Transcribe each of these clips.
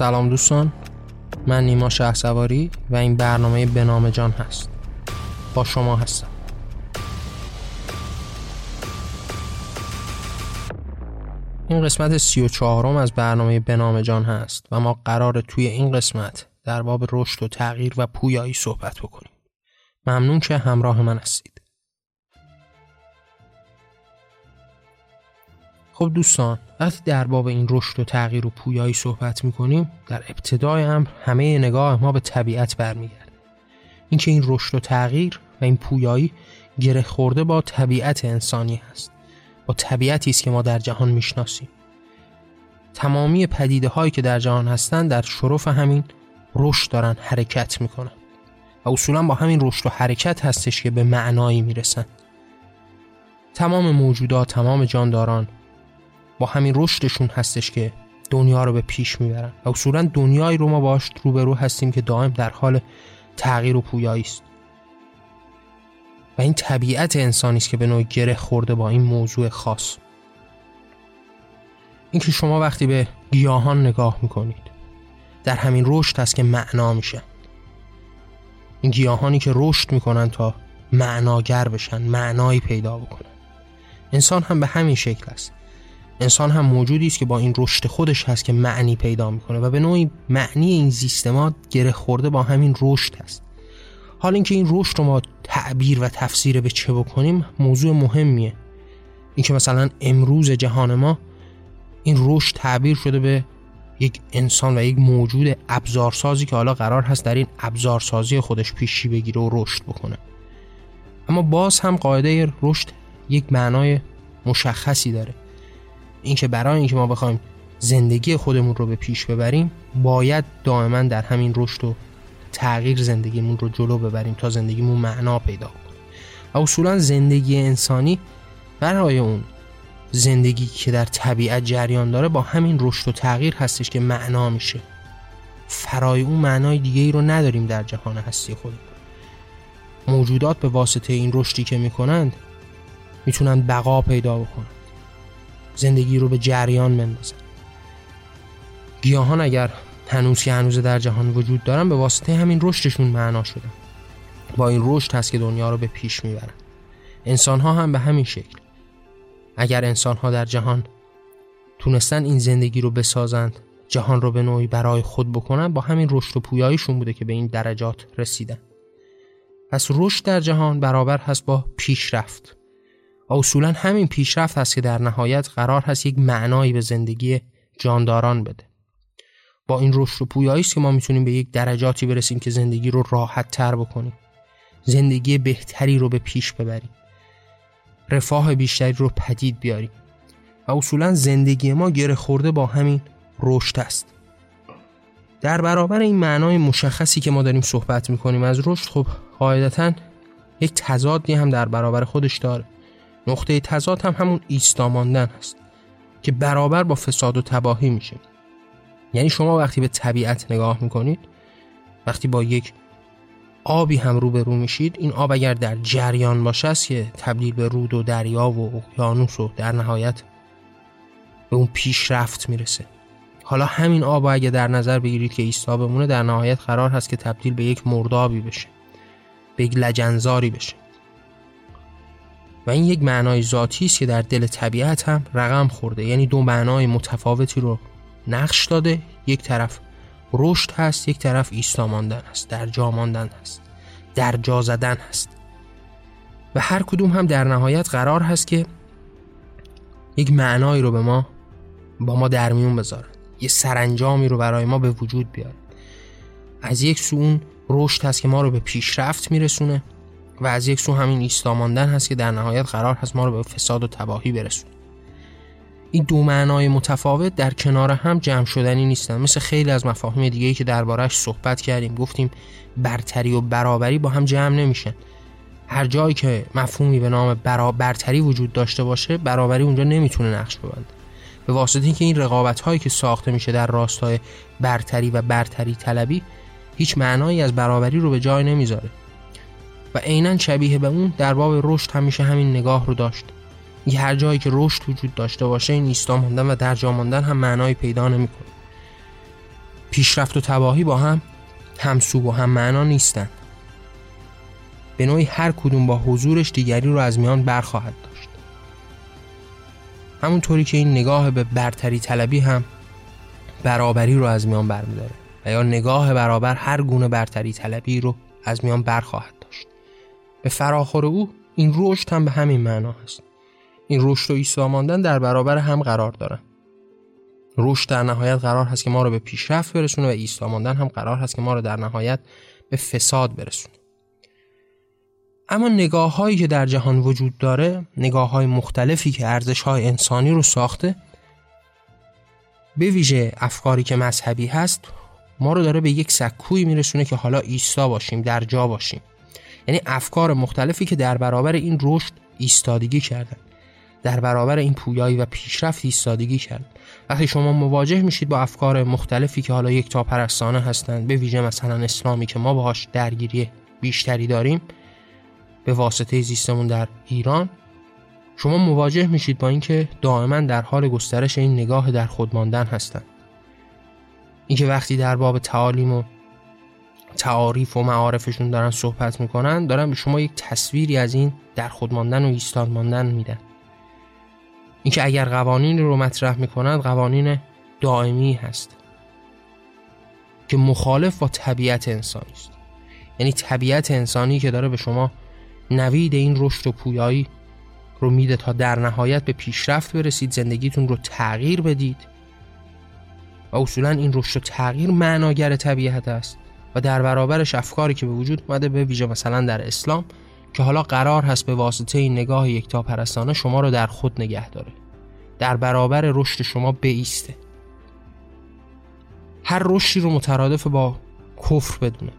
سلام دوستان. من نیما شه سواری و این برنامه به نام جان هست. با شما هستم. این قسمت سی و چهارم از برنامه به نام جان هست و ما قرار توی این قسمت در باب رشد و تغییر و پویایی صحبت بکنیم. ممنون که همراه من هستید. خب دوستان وقتی در باب این رشد و تغییر و پویایی صحبت می‌کنیم در ابتدای امر همه نگاه ما به طبیعت برمیگرده. اینکه این رشد و تغییر و این پویایی گره خورده با طبیعت انسانی هست با طبیعتی است که ما در جهان می‌شناسیم. تمامی پدیده هایی که در جهان هستند در شرف همین رشد دارن حرکت می‌کنن. و اصولا با همین رشد و حرکت هستش که به معنایی می‌رسن. تمام موجودات تمام جانداران با همین رشدشون هستش که دنیا رو به پیش می‌برن. و اصولا دنیایی رو ما باش روبرو هستیم که دائم در حال تغییر و پویایی است. و این طبیعت انسانی است که به نوعی گره خورده با این موضوع خاص. اینکه شما وقتی به گیاهان نگاه می‌کنید در همین رشد هست که معنا میشه این گیاهانی که رشد می‌کنن تا معناگر بشن معنایی پیدا بکنن. انسان هم به همین شکل است. انسان هم موجودی است که با این رشد خودش هست که معنی پیدا می‌کنه و به نوعی معنی این زیستمات گره خورده با همین رشد هست. حالا اینکه این رشد رو ما تعبیر و تفسیر به چه بکنیم موضوع مهمیه. اینکه مثلا امروز جهان ما این رشد تعبیر شده به یک انسان و یک موجود ابزارسازی که حالا قرار هست در این ابزارسازی خودش پیشی بگیره و رشد بکنه. اما باز هم قاعده رشد یک معنای مشخصی داره. اینکه برای اینکه ما بخوایم زندگی خودمون رو به پیش ببریم باید دائما در همین رشد و تغییر زندگیمون رو جلو ببریم تا زندگیمون معنا پیدا کنه. و اصولا زندگی انسانی برای اون زندگی که در طبیعت جریان داره با همین رشد و تغییر هستش که معنا میشه. فرای اون معنای دیگه ای رو نداریم در جهان هستی خود موجودات به واسطه این رشدی که می‌کنند می‌تونن بقا پیدا بکنن. زندگی رو به جریان بندازن گیاهان اگر هنوز که هنوز در جهان وجود دارن به واسطه همین رشدشون معنا شدن با این رشد هست که دنیا رو به پیش می‌برن. انسان ها هم به همین شکل. اگر انسان ها در جهان تونستن این زندگی رو بسازند جهان رو به نوعی برای خود بکنن با همین رشد و پویاییشون بوده که به این درجات رسیدن. پس رشد در جهان برابر هست با پیشرفت. و اصولا همین پیشرفت هست که در نهایت قرار هست یک معنایی به زندگی جانداران بده. با این رشد و پویایی است که ما می‌تونیم به یک درجاتی برسیم که زندگی رو راحت تر بکنیم. زندگی بهتری رو به پیش ببریم. رفاه بیشتری رو پدید بیاریم. و اصولا زندگی ما گره خورده با همین رشد است. در برابر این معنای مشخصی که ما داریم صحبت می‌کنیم از رشد خب قاعدتا یک تضادی هم در برابر خودش داره. نقطه تضاد هم همون ایستاماندن هست که برابر با فساد و تباهی میشه. یعنی شما وقتی به طبیعت نگاه می‌کنید وقتی با یک آبی هم روبرو میشید این آب اگر در جریان باشه است که تبدیل به رود و دریا و اقیانوس و در نهایت به اون پیشرفت می‌رسه. حالا همین آب اگه در نظر بگیرید که ایستا بمونه در نهایت قرار هست که تبدیل به یک مردابی بشه به یک لجنزاری بشه. و این یک معنای ذاتی است که در دل طبیعت هم رقم خورده. یعنی دو معنای متفاوتی رو نقش داده. یک طرف رشد هست یک طرف ایستا ماندن هست در جا ماندن هست در جا زدن هست. و هر کدوم هم در نهایت قرار هست که یک معنایی رو به ما با ما در میون بذارن. یه سرانجامی رو برای ما به وجود بیارن. از یک سو اون رشد هست که ما رو به پیشرفت میرسونه. و از یک سو همین ایستا ماندن هست که در نهایت قرار هست ما رو به فساد و تباهی برسونه. این دو معنای متفاوت در کنار هم جمع شدنی نیستن. مثل خیلی از مفاهیم دیگه که دربارهش صحبت کردیم گفتیم برتری و برابری با هم جمع نمیشن. هر جایی که مفهومی به نام برتری وجود داشته باشه برابری اونجا نمی‌تونه نقش ببنده. به واسطه اینکه این رقابت هایی که ساخته میشه در راستای برتری و برتری طلبی هیچ معنایی از برابری رو به جای نمی‌ذاره. و عینا شبیه به اون در باب رشد همیشه همین نگاه رو داشت. یه هر جایی که رشد وجود داشته باشه این ایستا ماندن و در جا ماندن هم معنایی پیدا نمی‌کنه. پیشرفت و تباهی با هم همسو و هم معنا نیستند به نوعی هر کدوم با حضورش دیگری رو از میان برخواهد داشت. همونطوری که این نگاه به برتری طلبی هم برابری رو از میان برمیداره و یا نگاه برابر هر گونه برتری طلبی رو از میان برخواهد فراخور او این رشد هم به همین معنا هست. این رشد و ایستا ماندن در برابر هم قرار دارن رشد در نهایت قرار هست که ما رو به پیشرفت برسونه و ایستا ماندن هم قرار هست که ما رو در نهایت به فساد برسونه. اما نگاه هایی که در جهان وجود داره نگاه های مختلفی که ارزش های انسانی رو ساخته به ویژه افکاری که مذهبی هست ما رو داره به یک سکوی میرسونه که حالا ایستا باشیم در جا باشیم. یعنی افکار مختلفی که در برابر این رشد ایستادگی کردن. در برابر این پویایی و پیشرفت ایستادگی کردن. وقتی شما مواجه میشید با افکار مختلفی که حالا یک تا پرستانه هستند به ویژه مثلا اسلامی که ما باهاش درگیری بیشتری داریم به واسطه زیستمون در ایران شما مواجه میشید با اینکه دائما در حال گسترش این نگاه در خود ماندن هستند. اینکه وقتی در باب تعالیم و تعاریف و معارفشون دارن صحبت می‌کنن دارن به شما یک تصویری از این در خود ماندن و ایستاد ماندن میدن. اینکه اگر قوانین رو مطرح می‌کنند قوانین دائمی هست. که مخالف با طبیعت انسانی است. یعنی طبیعت انسانی که داره به شما نوید این رشد و پویایی رو میده تا در نهایت به پیشرفت برسید زندگیتون رو تغییر بدید. و اصولا این رشد و تغییر معناگر طبیعت است. و در برابرش افکاری که به وجود اومده به ویژه مثلا در اسلام که حالا قرار هست به واسطه این نگاه یکتا پرستانه شما رو در خود نگه داره. در برابر رشد شما بیسته. هر رشدی رو مترادف با کفر بدونه.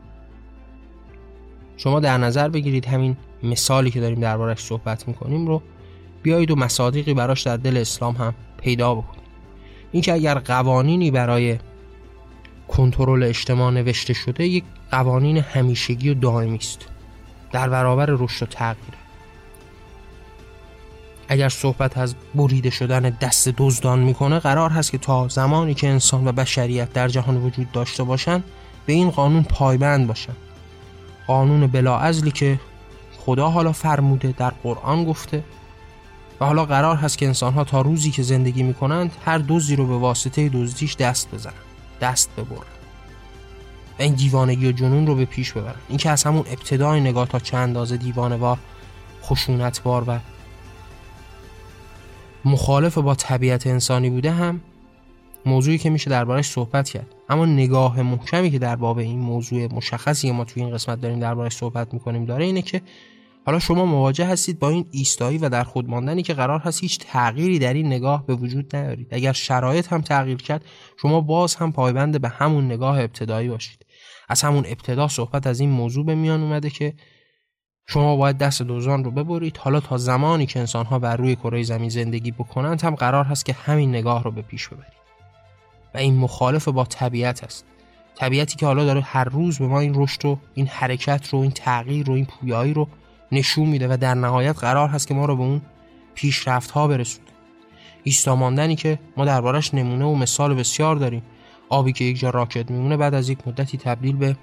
شما در نظر بگیرید همین مثالی که داریم دربارش صحبت می‌کنیم رو بیایید و مصادیقی براش در دل اسلام هم پیدا بکنید اینکه اگر قوانینی برای کنترل اجتماع نوشته شده یک قوانین همیشگی و دائمی است. در برابر رشد و تغییر. اگر صحبت از بریده شدن دست دزدان می‌کنه قرار هست که تا زمانی که انسان و بشریت در جهان وجود داشته باشند به این قانون پایبند باشند. قانون بلاعزلی که خدا حالا فرموده در قرآن گفته و حالا قرار هست که انسان ها تا روزی که زندگی می‌کنند هر دوزی رو به واسطه دزدیش دست بزنن دست ببرن و این دیوانگی و جنون رو به پیش ببرن این که از همون ابتدای نگاه تا چند اندازه دیوانوار خشونتبار و مخالف با طبیعت انسانی بوده هم موضوعی که میشه دربارش صحبت کرد. اما نگاه محکمی که در باب این موضوع مشخصی ما توی این قسمت داریم دربارش صحبت می‌کنیم داره اینه که حالا شما مواجه هستید با این ایستایی و در خود ماندنی که قرار هست هیچ تغییری در این نگاه به وجود نیارید. اگر شرایط هم تغییر کرد شما باز هم پایبند به همون نگاه ابتدایی باشید. از همون ابتدا صحبت از این موضوع به میان اومده که شما باید دست دوزان رو ببرید. حالا تا زمانی که انسانها بر روی کره زمین زندگی بکنند هم قرار هست که همین نگاه رو به پیش ببرید. و این مخالف با طبیعت است. طبیعتی که حالا داره هر روز به ما این رشد رو این حرکت رو این تغییر رو این پویایی رو نشون میده و در نهایت قرار هست که ما رو به اون پیشرفت ها برسونه. ایستا که ما دربارش نمونه و مثال بسیار داریم. آبی که یک جا راکت میمونه بعد از یک مدتی تبدیل به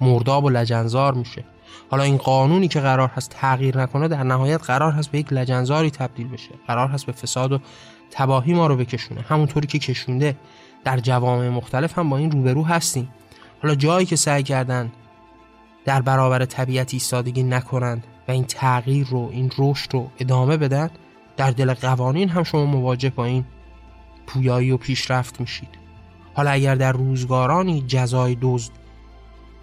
مرداب و لجنزار میشه. حالا این قانونی که قرار هست تغییر نکنه در نهایت قرار هست به یک لجنزاری تبدیل بشه. قرار هست به فساد و تباهی ما رو بکشونه. همونطوری که کشونده در جوامع مختلف هم با این روبرو هستیم. حالا جایی که سعی کردن در برابر طبیعت ایستادگی نکنند و این تغییر رو این رشد رو ادامه بدن در دل قوانین هم شما مواجه با این پویایی و پیشرفت میشید. حالا اگر در روزگارانی جزای دزد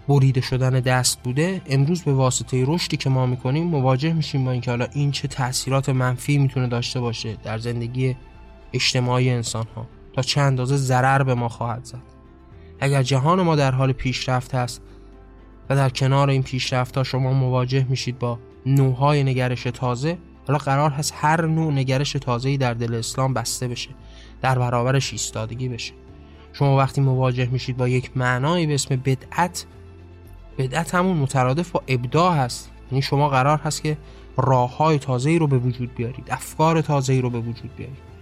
بریده شدن دست بوده امروز به واسطه رشدی که ما می‌کنیم مواجه میشیم با اینکه حالا این چه تاثیرات منفی می‌تونه داشته باشه در زندگی اجتماعی انسان ها تا چه اندازه ضرر به ما خواهد زد. اگر جهان ما در حال پیشرفت هست در کنار این پیشرفت ها شما مواجه میشید با نوعهای نگرش تازه. حالا قرار هست هر نوع نگرش تازه‌ای در دل اسلام بسته بشه در برابرش ایستادگی بشه. شما وقتی مواجه میشید با یک معنایی به اسم بدعت بدعت همون مترادف با ابداع هست. یعنی شما قرار هست که راه های تازه رو به وجود بیارید افکار تازه رو به وجود بیارید.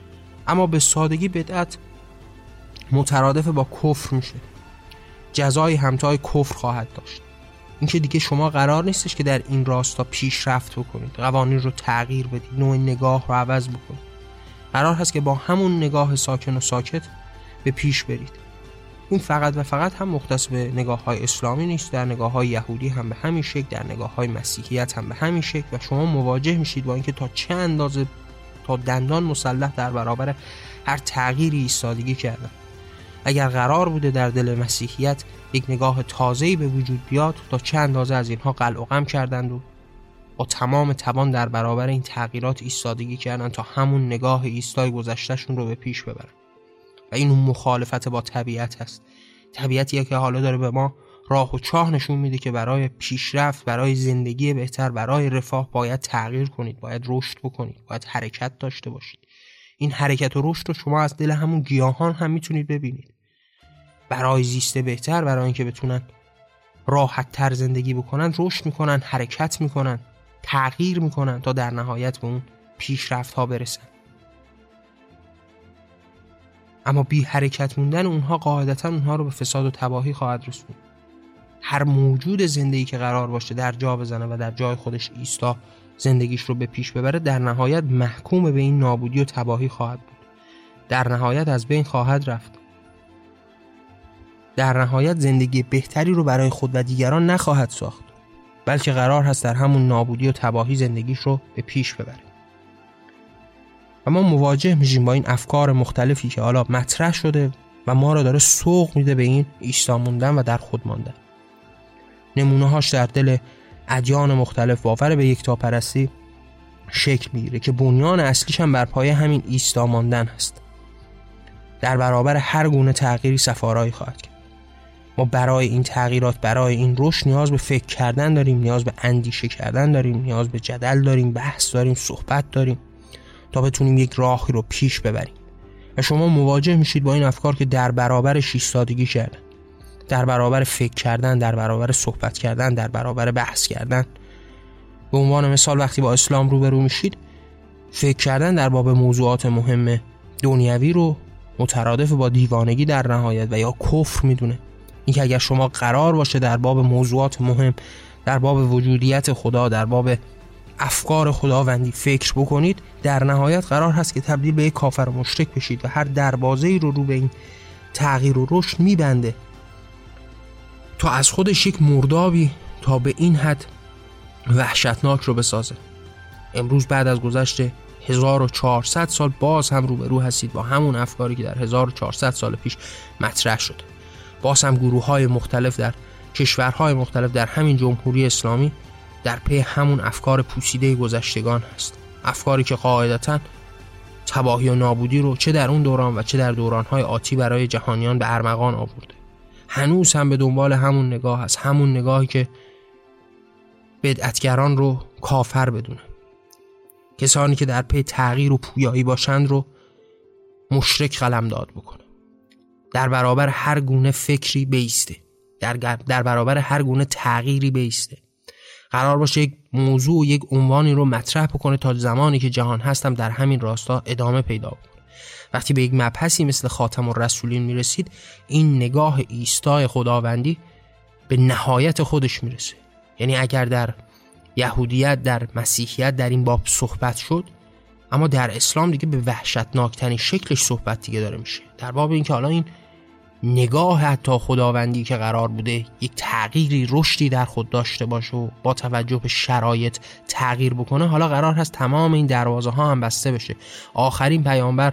اما به سادگی بدعت مترادف با کفر میشه. جزای همتای کفر خواهد داشت. اینکه دیگه شما قرار نیستش که در این راستا پیشرفت بکنید قوانین رو تغییر بدید نوع نگاه رو عوض بکنید. قرار هست که با همون نگاه ساکن و ساکت به پیش برید. این فقط و فقط هم مختص به نگاه های اسلامی نیست در نگاه های یهودی هم به همین شکل در نگاه های مسیحیت هم به همین شکل و شما مواجه میشید با اینکه تا چه اندازه تا دندان مسلح در برابر هر تغییری ایستادگی کردن. اگر قرار بوده در دل مسیحیت یک نگاه تازه‌ای به وجود بیاد تا چه اندازه از اینها قلع و غم کردند و با تمام توان در برابر این تغییرات ایستادگی کردن تا همون نگاه ایستای گذشتهشون رو به پیش ببرن. و این اون مخالفت با طبیعت هست طبیعتیه که حالا داره به ما راه و چاه نشون میده که برای پیشرفت برای زندگی بهتر برای رفاه باید تغییر کنید باید رشد بکنید باید حرکت داشته باشید. این حرکت و رشد رو شما از دل همون گیاهان هم می‌تونید ببینید. برای زیست بهتر برای اینکه بتونن راحت تر زندگی بکنن رشد می‌کنن حرکت می‌کنن تغییر می‌کنن تا در نهایت به اون پیشرفت ها برسن. اما بی حرکت موندن اونها قاعدتا اونها رو به فساد و تباهی خواهد رسوند. هر موجود زندگی که قرار باشه در جا بزنه و در جای خودش ایستا زندگیش رو به پیش ببره در نهایت محکوم به این نابودی و تباهی خواهد بود. در نهایت از بین خواهد رفت. در نهایت زندگی بهتری رو برای خود و دیگران نخواهد ساخت بلکه قرار هست در همون نابودی و تباهی زندگیش رو به پیش ببره. و ما مواجه میشیم با این افکار مختلفی که حالا مطرح شده و ما را داره سوق میده به این ایستا موندن و در خود ماندن. نمونه هاش در دل ادیان مختلف باور به یک پرستی شکل می‌گیره که بنیان اصلیش هم بر پایه همین ایستا ماندن هست. در برابر هر گونه تغییری سفارایی خواهد کرد. ما برای این تغییرات برای این رشد نیاز به فکر کردن داریم نیاز به اندیشه کردن داریم نیاز به جدل داریم بحث داریم صحبت داریم تا بتونیم یک راهی رو پیش ببریم. و شما مواجه میشید با این افکار که در برابرش ایستادگی کردن. در برابر فکر کردن در برابر صحبت کردن در برابر بحث کردن. به عنوان مثال وقتی با اسلام روبرو میشید فکر کردن در باب موضوعات مهم دنیوی رو مترادف با دیوانگی در نهایت و یا کفر می‌دونه. اینکه اگر شما قرار باشه در باب موضوعات مهم در باب وجودیت خدا در باب افکار خداوندی فکر بکنید در نهایت قرار هست که تبدیل به یک کافر و مشرک بشید و هر دروازه ای رو رو به این تغییر و رشد میبنده. تا از خودش یک مردابی تا به این حد وحشتناک رو بسازه. امروز بعد از گذشت 1400 سال باز هم روبرو هستید با همون افکاری که در 1400 سال پیش مطرح شده. باز هم گروه های مختلف در کشورهای مختلف در همین جمهوری اسلامی در پی همون افکار پوسیده گذشتگان هست. افکاری که قاعدتا تباهی و نابودی رو چه در اون دوران و چه در دورانهای آتی برای جهانیان به ارمغان آورده. هنوز هم به دنبال همون نگاه هست. همون نگاهی که بدعتگران رو کافر بدونه. کسانی که در پی تغییر و پویایی باشند رو مشرک قلم داد بکنه. در برابر هر گونه فکری بیسته. در, در برابر هر گونه تغییری بیسته. قرار باشه یک موضوع و یک عنوانی رو مطرح بکنه تا زمانی که جهان هستم در همین راستا ادامه پیدا کنه وقتی به یک مبحثی مثل خاتم و رسولین می‌رسید این نگاه ایستای خداوندی به نهایت خودش می‌رسه. یعنی اگر در یهودیت در مسیحیت در این باب صحبت شد اما در اسلام دیگه به وحشتناکترین شکلش صحبت دیگه داره میشه. در باب اینکه حالا این نگاه حتی خداوندی که قرار بوده یک تغییری رشدی در خود داشته باشه و با توجه به شرایط تغییر بکنه حالا قرار هست تمام این دروازه ها هم بسته بشه. آخرین پیامبر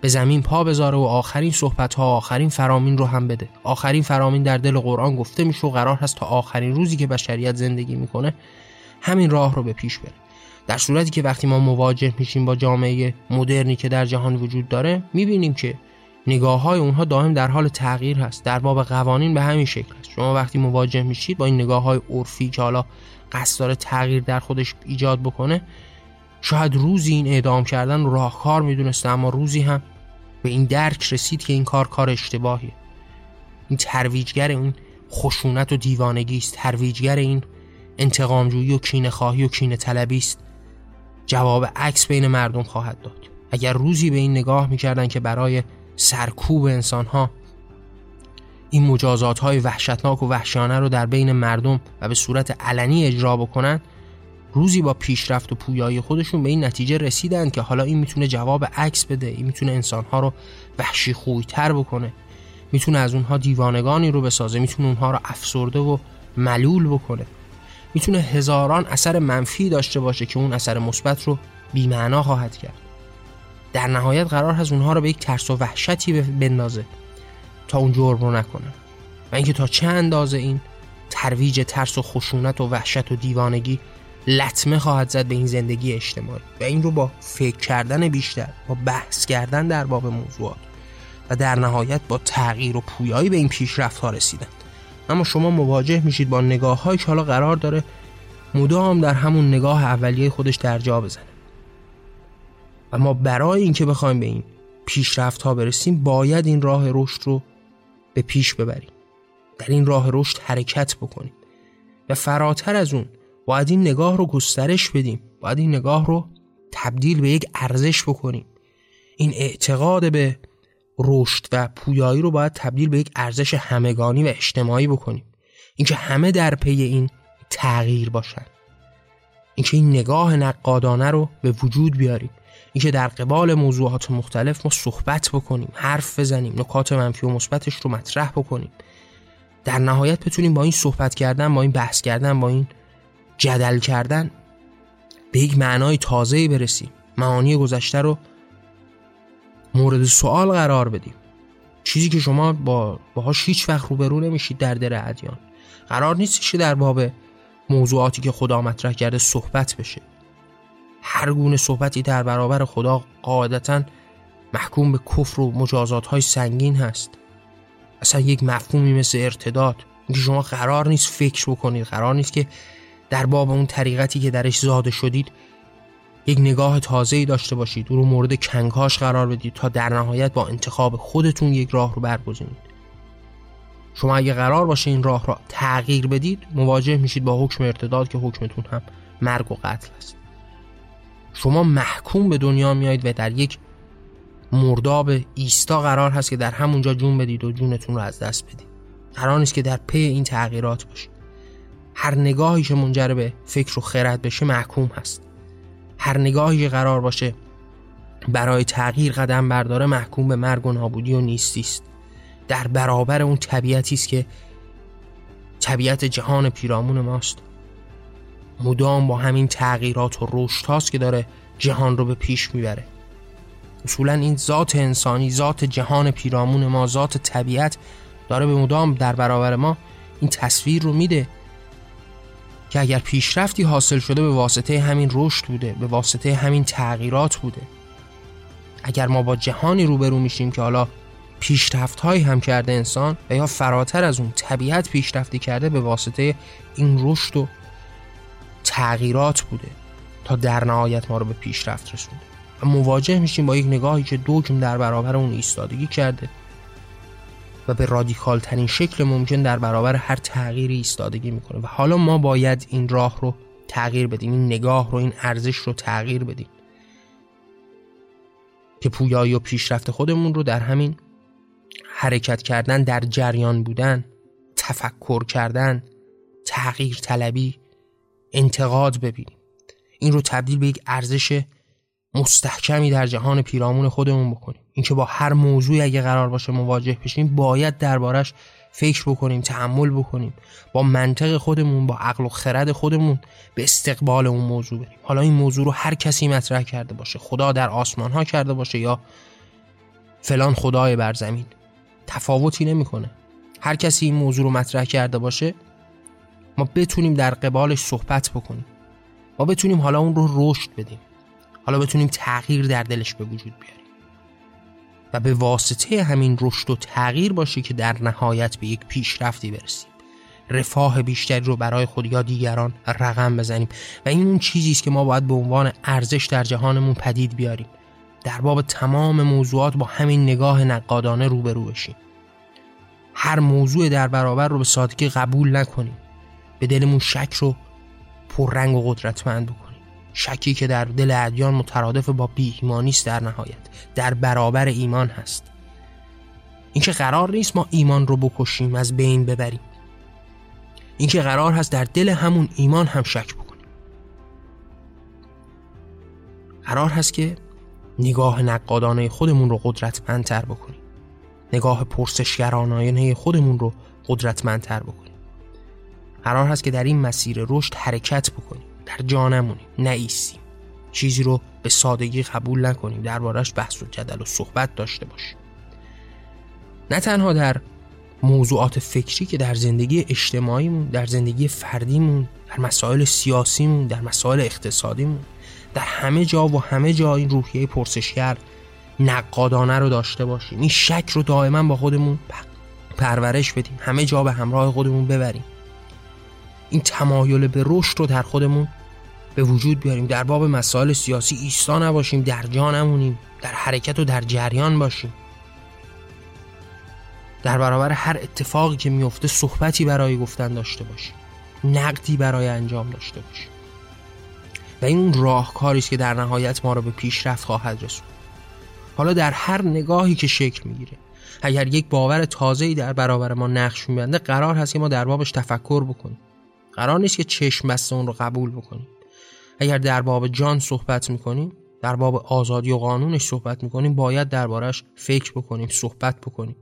به زمین پا بذاره و آخرین صحبت ها آخرین فرامین رو هم بده. آخرین فرامین در دل قرآن گفته میشه و قرار هست تا آخرین روزی که بشریت زندگی می‌کنه همین راه رو به پیش بره. در صورتی که وقتی ما مواجه میشیم با جامعه مدرنی که در جهان وجود داره می‌بینیم که نگاه های اونها دائم در حال تغییر هست. در باب قوانین به همین شکل است. شما وقتی مواجه میشید با این نگاه های عرفی که حالا قصد داره تغییر در خودش ایجاد بکنه شاید روزی این اعدام کردن راهکار می‌دونسته اما روزی هم به این درک رسید که این کار کار اشتباهیه. این ترویجگر این خشونت و دیوانگی است. ترویجگر این انتقامجویی و کینه خواهی و کینه طلبی است. جواب عکس بین مردم خواهد داد. اگر روزی به این نگاه می‌کردن که برای سرکوب انسان ها این مجازات های وحشتناک و وحشیانه رو در بین مردم و به صورت علنی اجرا بکنن روزی با پیشرفت و پویایی خودشون به این نتیجه رسیدن که حالا این می‌تونه جواب عکس بده این می‌تونه انسانها رو وحشی خویتر بکنه. می‌تونه از اونها دیوانگانی رو بسازه می‌تونه اونها رو افسرده و ملول بکنه. می‌تونه هزاران اثر منفی داشته باشه که اون اثر مثبت رو بیمعنا خواهد کرد. در نهایت قرار هست اونها رو به یک ترس و وحشتی بندازه تا اون جرم رو نکنن و اینکه تا چه اندازه این ترویج ترس و خشونت و وحشت و دیوانگی لطمه خواهد زد به این زندگی اجتماعی. و این رو با فکر کردن بیشتر با بحث کردن در باب موضوعات و در نهایت با تغییر و پویایی به این پیشرفت ها رسیدن. اما شما مواجه میشید با نگاه هایی که حالا قرار داره مدام در همون نگاه اولیه خودش در جا بزنه. و ما برای اینکه بخوایم به این پیشرفت ها برسیم باید این راه رشد رو به پیش ببریم. در این راه رشد حرکت بکنیم. و فراتر از اون باید این نگاه رو گسترش بدیم. باید این نگاه رو تبدیل به یک ارزش بکنیم. این اعتقاد به رشد و پویایی رو باید تبدیل به یک ارزش همگانی و اجتماعی بکنیم. اینکه همه در پی این تغییر باشن. اینکه این نگاه نقادانه رو به وجود بیاریم. اینکه در قبال موضوعات مختلف ما صحبت بکنیم حرف بزنیم نکات منفی و مثبتش رو مطرح بکنیم. در نهایت بتونیم با این صحبت کردن با این بحث کردن با این جدل کردن به یک معنای تازه‌ای برسیم. معانی گذشته رو مورد سوال قرار بدیم. چیزی که شما با باهاش هیچ وقت روبرو نمیشید در در ادیان. قرار نیست که در باب موضوعاتی که خدا مطرح کرده صحبت بشه. هر گونه صحبتی در برابر خدا قاعدتا محکوم به کفر و مجازات های سنگین هست. اصلا یک مفهومی مثل ارتداد اینکه شما قرار نیست فکر بکنید قرار نیست که در باب اون طریقتی که درش زاده شدید یک نگاه تازه‌ای داشته باشید او رو مورد کنگاش قرار بدید تا در نهایت با انتخاب خودتون یک راه رو برگزینید. شما اگه قرار باشه این راه را تغییر بدید مواجه میشید با حکم ارتداد که حکمتون هم مرگ و قتل است. شما محکوم به دنیا میایید و در یک مرداب ایستا قرار هست که در همونجا جون بدید و جونتون رو از دست بدید. قرار نیست که در پی این تغییرات باشید. هر نگاهی که منجر به فکر و خرد بشه محکوم هست. هر نگاهی که قرار باشه برای تغییر قدم برداره محکوم به مرگ و نابودی و نیستی است. در برابر اون طبیعتی است که طبیعت جهان پیرامون ماست. مدام با همین تغییرات و رشد هاست که داره جهان رو به پیش می‌بره. اصولا این ذات انسانی ذات جهان پیرامون ما ذات طبیعت داره به مدام در برابر ما این تصویر رو میده که اگر پیشرفتی حاصل شده به واسطه همین رشد بوده به واسطه همین تغییرات بوده. اگر ما با جهانی روبرو میشیم که حالا پیشرفت هایی هم کرده انسان و یا فراتر از اون طبیعت پیشرفتی کرده به واسطه این رشد و تغییرات بوده تا در نهایت ما رو به پیشرفت رسونده و مواجه میشیم با یک نگاهی که دوجم در برابر اون ایستادگی کرده و به رادیکال ترین شکل ممکن در برابر هر تغییری ایستادگی می‌کنه. و حالا ما باید این راه رو تغییر بدیم این نگاه رو این ارزش رو تغییر بدیم که پویایی و پیشرفت خودمون رو در همین حرکت کردن در جریان بودن تفکر کردن تغییر طلبی انتقاد ببینیم. این رو تبدیل به یک ارزش مستحکمی در جهان پیرامون خودمون بکنیم. اینکه با هر موضوعی اگه قرار باشه مواجه بشیم باید دربارش فکر بکنیم تحمل بکنیم. با منطق خودمون با عقل و خرد خودمون به استقبال اون موضوع بریم. حالا این موضوع رو هر کسی مطرح کرده باشه. خدا در آسمان ها کرده باشه یا فلان خدای بر زمین. تفاوتی نمی‌کنه. هر کسی این موضوع رو مطرح کرده باشه ما بتونیم در قبالش صحبت بکنیم. ما بتونیم حالا اون رو رشد بدیم. حالا بتونیم تغییر در دلش به وجود بیاریم. و به واسطه همین رشد و تغییر باشی که در نهایت به یک پیشرفتی برسیم. رفاه بیشتری رو برای خود یا دیگران رقم بزنیم. و این اون چیزی است که ما باید به عنوان ارزش در جهانمون پدید بیاریم. در باب تمام موضوعات با همین نگاه نقادانه روبرو بشیم. هر موضوع در برابر رو به سادگی قبول نکنیم. به دلمون شک رو پررنگ و قدرتمند بکنیم. شکی که در دل ادیان مترادف با بی ایمانی است در نهایت. در برابر ایمان هست. اینکه قرار نیست ما ایمان رو بکشیم از بین ببریم. اینکه قرار هست در دل همون ایمان هم شک بکنیم. قرار هست که نگاه نقادانه خودمون رو قدرتمندتر بکنیم. نگاه پرسشگرانانه خودمون رو قدرتمندتر بکنیم. قرار هست که در این مسیر رشد حرکت بکنیم. در جا نمونیم چیزی رو به سادگی قبول نکنیم. دربارش بحث و جدل و صحبت داشته باشیم. نه تنها در موضوعات فکری که در زندگی اجتماعیمون در زندگی فردیمون در مسائل سیاسیمون در مسائل اقتصادیمون در همه جا و همه جا این روحیه پرسشگر نقادانه رو داشته باشیم. این شک رو دائما با خودمون پرورش بدیم. همه جا به همراه خودمون ببریم. این تمایل به رشد رو در خودمون به وجود بیاریم. در باب مسائل سیاسی ایستا نباشیم در جا نمونیم در حرکت و در جریان باشیم. در برابر هر اتفاقی که میفته صحبتی برای گفتن داشته باشیم. نقدی برای انجام داشته باشیم. و این اون راهکاری است که در نهایت ما را به پیشرفت خواهد رسوند. حالا در هر نگاهی که شکل می‌گیره اگر یک باور تازه‌ای در برابر ما نقش میبنده قرار هست که ما در بابش تفکر بکنیم. قرار نیست که چشم بسته اون رو قبول بکنیم اگر در باب جان صحبت می‌کنیم در باب آزادی و قانونش صحبت می‌کنیم باید دربارش فکر بکنیم صحبت بکنیم.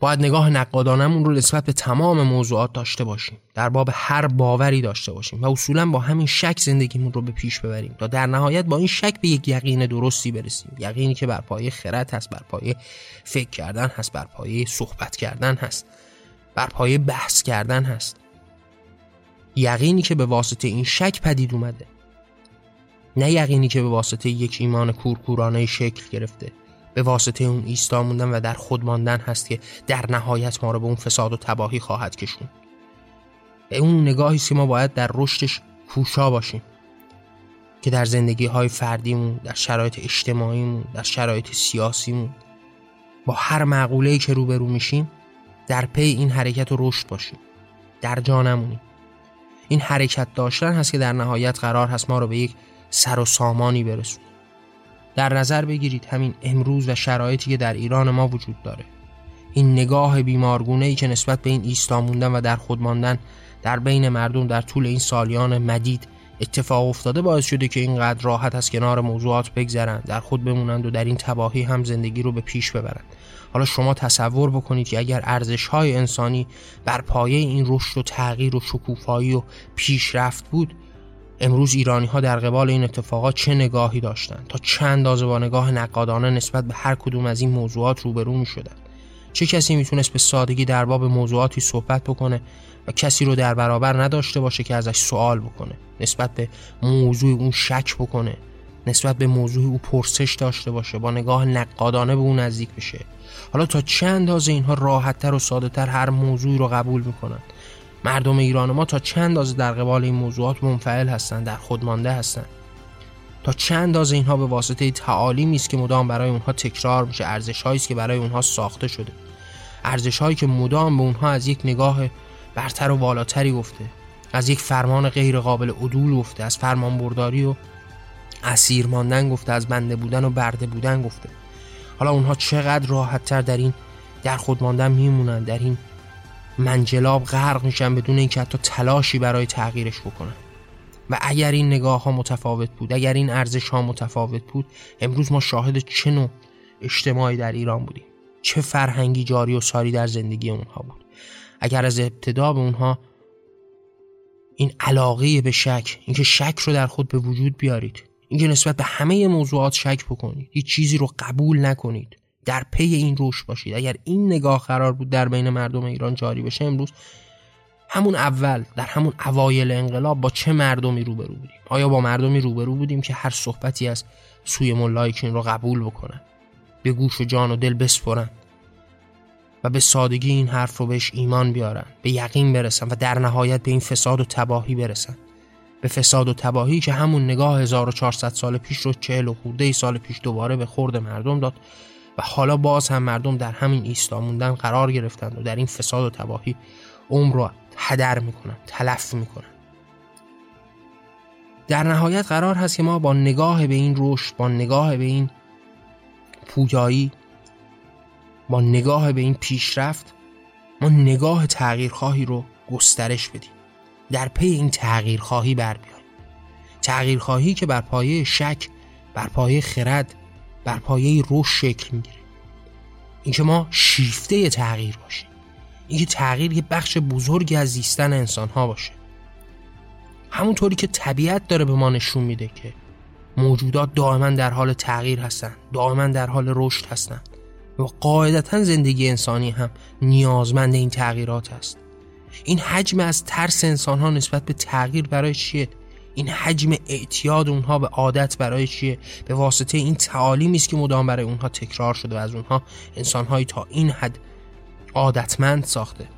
باید نگاه نقادانمون رو نسبت به تمام موضوعات داشته باشیم. در باب هر باوری داشته باشیم و اصولا با همین شک زندگیمون رو به پیش ببریم تا در نهایت با این شک به یک یقین درستی برسیم. یقینی که بر پایه خرد هست بر پایه فکر کردن هست بر پایه صحبت کردن هست بر پایه بحث کردن هست. یقینی که به واسطه این شک پدید اومده. نه یقینی که به واسطه یک ایمان کورکورانه شکل گرفته. به واسطه اون ایستا موندن و در خود ماندن هست که در نهایت ما رو به اون فساد و تباهی خواهد کشون به اون نگاهی که ما باید در رشدش کوشا باشیم. که در زندگی های فردیمون در شرایط اجتماعیمون در شرایط سیاسیمون با هر معقوله که روبرو میشیم در پی این حرکت و رشد باشیم. در جا نمونیم. این حرکت داشتن هست که در نهایت قرار هست ما رو به یک سر و سامانی برسون در نظر بگیرید همین امروز و شرایطی که در ایران ما وجود داره. این نگاه بیمارگونه ای که نسبت به این ایستا موندن و در خود ماندن در بین مردم در طول این سالیان مدید اتفاق افتاده باعث شده که اینقدر راحت از کنار موضوعات بگذرند در خود بمونند و در این تباهی هم زندگی رو به پیش ببرند. حالا شما تصور بکنید که اگر ارزش های انسانی بر پایه این رشد و تغییر و شکوفایی و پیشرفت بود امروز ایرانی ها در قبال این اتفاقات چه نگاهی داشتند تا چند اندازه با نگاه نقادانه نسبت به هر کدوم از این موضوعات روبرو می شدن چه کسی می‌تونست به سادگی در باب موضوعاتی صحبت بکنه و کسی رو در برابر نداشته باشه که ازش سوال بکنه. نسبت به موضوع اون شک بکنه. نسبت به موضوع او پرسش داشته باشه. با نگاه نقادانه به اون نزدیک بشه. حالا تا چند اندازه اینها راحتتر و ساده تر هر موضوعی رو قبول می‌کنن مردم ایران ما تا چند اندازه در قبال این موضوعات منفعل هستند در خود مانده هستند تا چند اندازه اینها به واسطه تعالیمی است که مدام برای اونها تکرار میشه؟ ارزش است که برای اونها ساخته شده. ارزش هایی که مدام به اونها از یک نگاه برتر و والاتری گفته. از یک فرمان غیر قابل عدول گفته از فرمان برداری و اسیر ماندن گفته از بنده بودن و برده بودن گفته. حالا اونها چقدر راحت تر در این در خود ماندن میمونن در این منجلاب غرق میشن بدون اینکه حتی تلاشی برای تغییرش بکنن. و اگر این نگاه ها متفاوت بود اگر این ارزش ها متفاوت بود امروز ما شاهد چه نوع اجتماعی در ایران بودیم؟ چه فرهنگی جاری و ساری در زندگی اونها بود؟ اگر از ابتدا به اونها این علاقه به شک اینکه شک رو در خود به وجود بیارید اینکه نسبت به همه موضوعات شک بکنید هیچ چیزی رو قبول نکنید در پی این روش باشید. اگر این نگاه قرار بود در بین مردم ایران جاری بشه امروز همون اول در همون اوایل انقلاب با چه مردمی روبرو بودیم؟ آیا با مردمی روبرو بودیم که هر صحبتی از سوی ملای این رو قبول بکنن به گوش و جان و دل بسپرن؟ و به سادگی این حرف رو بهش ایمان بیارن به یقین برسن و در نهایت به این فساد و تباهی برسن. به فساد و تباهی که همون نگاه 1400 سال پیش رو 40 و خورده سال پیش دوباره به خورد مردم داد و حالا باز هم مردم در همین ایستا موندن قرار گرفتند و در این فساد و تباهی عمر رو هدر می‌کنن تلف می‌کنن. در نهایت قرار هست که ما با نگاه به این رشد با نگاه به این پویایی با نگاه به این پیشرفت ما نگاه تغییرخواهی رو گسترش بدیم. در پی این تغییرخواهی بر بیایم تغییرخواهی که بر پایه شک بر پایه خرد بر پایه روش شکل می‌گیره. اینکه ما شیفته تغییر باشیم. اینکه تغییر یه بخش بزرگی از زیستن انسان ها باشه. همونطوری که طبیعت داره به ما نشون میده که موجودات دائما در حال تغییر هستن دائما در حال رشد هستن. و قاعدتا زندگی انسانی هم نیازمند این تغییرات است. این حجم از ترس انسان ها نسبت به تغییر برای چیه؟ این حجم اعتیاد اونها به عادت برای چیه؟ به واسطه این تعالیمی است که مدام برای اونها تکرار شده و از اونها انسانهایی تا این حد عادتمند ساخته.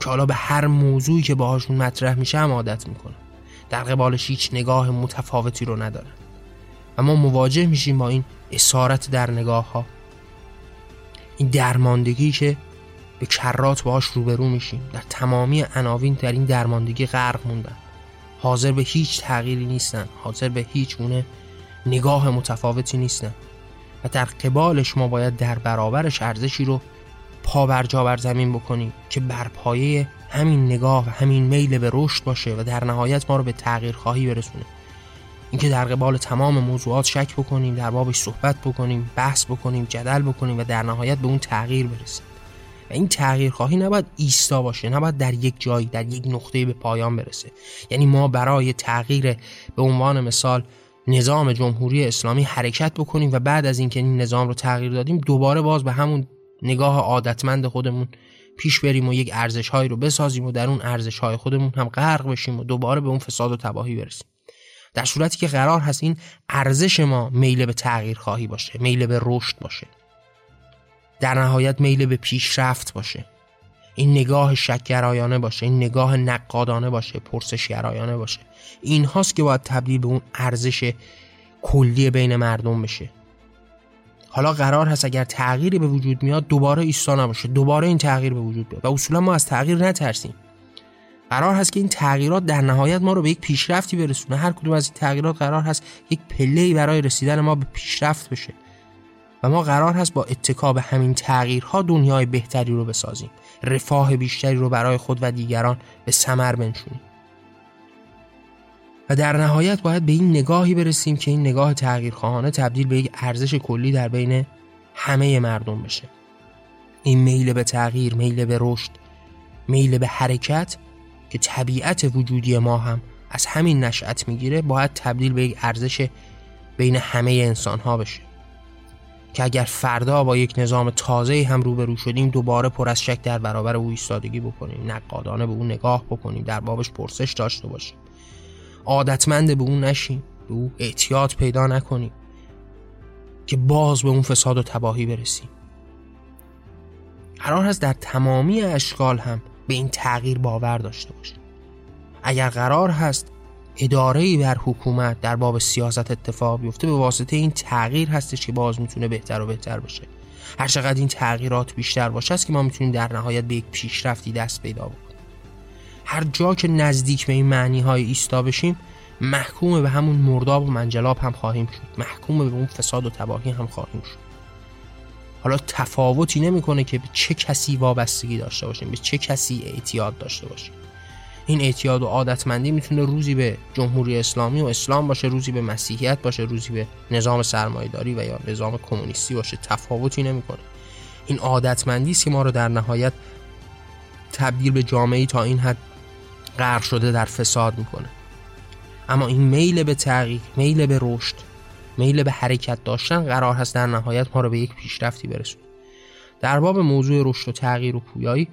که حالا به هر موضوعی که باهاشون مطرح میشه هم عادت می‌کنه. در قبالش هیچ نگاه متفاوتی رو ندارن و ما مواجه میشیم با این اسارت در نگاه ها این درماندگی که به کرات باهاش روبرو میشیم. در تمامی عناوین در این درماندگی غرق موندن. حاضر به هیچ تغییری نیستن. حاضر به هیچ گونه نگاه متفاوتی نیستن. و در قبالش ما باید در برابرش ارزشی رو پا بر جا بر زمین بکنیم که بر پایه همین نگاه و همین میل به رشد باشه و در نهایت ما رو به تغییر خواهی برسونه. اینکه در قبال تمام موضوعات شک بکنیم در بابش صحبت بکنیم بحث بکنیم جدل بکنیم و در نهایت به اون تغییر برسیم. و این تغییر خواهی نباید ایستا باشه نباید در یک جایی در یک نقطه به پایان برسه. یعنی ما برای تغییر به عنوان مثال نظام جمهوری اسلامی حرکت بکنیم و بعد از اینکه این نظام رو تغییر دادیم دوباره باز به همون نگاه عادتمند خودمون پیش بریم و یک ارزش هایی رو بسازیم و در اون ارزش های خودمون هم غرق بشیم و دوباره به اون فساد و تباهی برسیم. در صورتی که قرار هست این ارزش ما میل به تغییر خواهی باشه میل به رشد باشه. در نهایت میل به پیشرفت باشه. این نگاه شکگرایانه باشه این نگاه نقادانه باشه پرسشگرایانه باشه. این هاست که باید تبدیل به اون ارزش کلی بین مردم بشه. حالا قرار هست اگر تغییری به وجود میاد دوباره ایستا نباشه. دوباره این تغییر به وجود بیاد. و اصولا ما از تغییر نترسیم. قرار هست که این تغییرات در نهایت ما رو به یک پیشرفتی برسونه. هر کدوم از این تغییرات قرار هست یک پله برای رسیدن ما به پیشرفت بشه. و ما قرار هست با اتکا به همین تغییرها دنیای بهتری رو بسازیم. رفاه بیشتری رو برای خود و دیگران به ثمر بنشونیم. و در نهایت باید به این نگاهی برسیم که این نگاه تغییرخواهانه تبدیل به یک ارزش کلی در بین همه مردم بشه. این میل به تغییر میل به رشد میل به حرکت که طبیعت وجودی ما هم از همین نشأت می‌گیره باید تبدیل به یک ارزش بین همه انسان ها بشه. که اگر فردا با یک نظام تازه هم روبرو شدیم دوباره پر از شک در برابر او ایستادگی بکنیم. نقادانه به او نگاه بکنیم در بابش پرسش داشته باشیم. عادتمند به اون نشیم. به او اعتیاد پیدا نکنیم. که باز به اون فساد و تباهی برسیم. قرار هست در تمامی اشکال هم به این تغییر باور داشته باشیم. اگر قرار هست اداره بر حکومت در باب سیاست اتفاق بیفته به واسطه این تغییر هستش که باز می‌تونه بهتر و بهتر بشه. هر چقدر این تغییرات بیشتر باشه است که ما می‌تونیم در نهایت به یک پیشرفتی دست پیدا بکنیم. هر جا که نزدیک به این معنی های ایستا بشیم محکوم به همون مرداب و منجلاب هم خواهیم شد. محکوم به اون فساد و تباهی هم خواهیم شد. حالا تفاوتی نمی‌کنه که به چه کسی وابستگی داشته باشیم به چه کسی اعتیاد داشته باشیم. این اعتیاد و عادتمندی می‌تونه روزی به جمهوری اسلامی و اسلام باشه روزی به مسیحیت باشه روزی به نظام سرمایهداری و یا نظام کمونیستی باشه. تفاوتی نمی‌کنه. این عادتمندی است که ما رو در نهایت تبدیل به جامعه تا این حد غرق شده در فساد می‌کنه. اما این میل به تغییر میل به رشد میل به حرکت داشتن قرار هست در نهایت ما رو به یک پیشرفتی برسونه. در باب موضوع رشد و تغییر و پویایی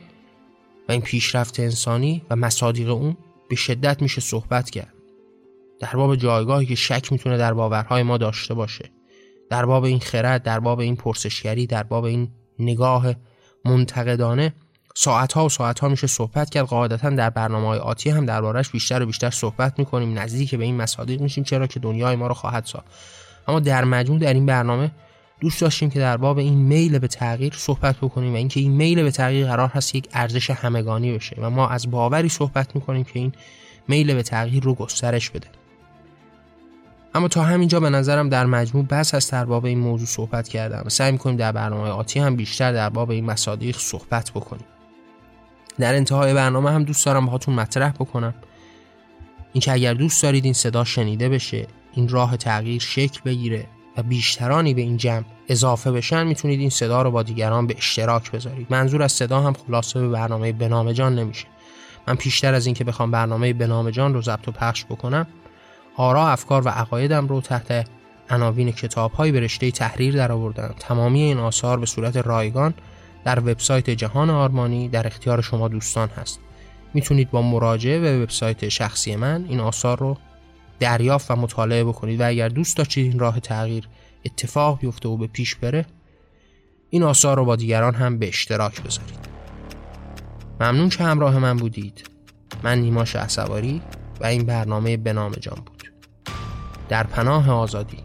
و این پیشرفت انسانی و مصادیق اون به شدت میشه صحبت کرد. در باب جایگاهی که شک می‌تونه در باورهای ما داشته باشه. در باب این خرد در باب این پرسشگری در باب این نگاه منتقدانه ساعت ها و ساعت ها میشه صحبت کرد. قاعدتا در برنامه های آتی هم دربارش بیشتر و بیشتر صحبت می‌کنیم. نزدیک به این مصادیق میشیم چرا که دنیای ما رو خواهد ساخت. اما در مجموع در این برنامه دوست داشتیم که در باب این میل به تغییر صحبت بکنیم و اینکه این میل به تغییر قرار هست یک ارزش همگانی بشه و ما از باوری صحبت می‌کنیم که این میل به تغییر رو گسترش بده. اما تا همینجا به نظرم در مجموع بس از در باب این موضوع صحبت کردم و سعی می‌کنیم در برنامه آتی هم بیشتر در باب این مصادیق صحبت بکنیم. در انتهای برنامه هم دوست دارم باهاتون مطرح بکنم. اینکه اگر دوست دارید این صدا شنیده بشه این راه تغییر شکل بگیره و بیشترانی به این جمع اضافه بشن می‌تونید این صدا رو با دیگران به اشتراک بذارید. منظور از صدا هم خلاصه به برنامه بنام جان نمیشه. من پیشتر از اینکه بخوام برنامه بنام جان رو ضبط و پخش بکنم آرا افکار و عقایدم رو تحت عناوین کتاب های به رشته تحریر در آوردم تمامی این آثار به صورت رایگان در وبسایت جهان آرمانی در اختیار شما دوستان هست. می‌تونید با مراجعه به وبسایت شخصی من این آثار رو دریافت و مطالعه بکنید و اگر دوست داشتید این راه تغییر اتفاق بیفته و به پیش بره این آثار رو با دیگران هم به اشتراک بذارید. ممنون که همراه من بودید. من نیما شهسواری و این برنامه به نام جان بود. در پناه آزادی.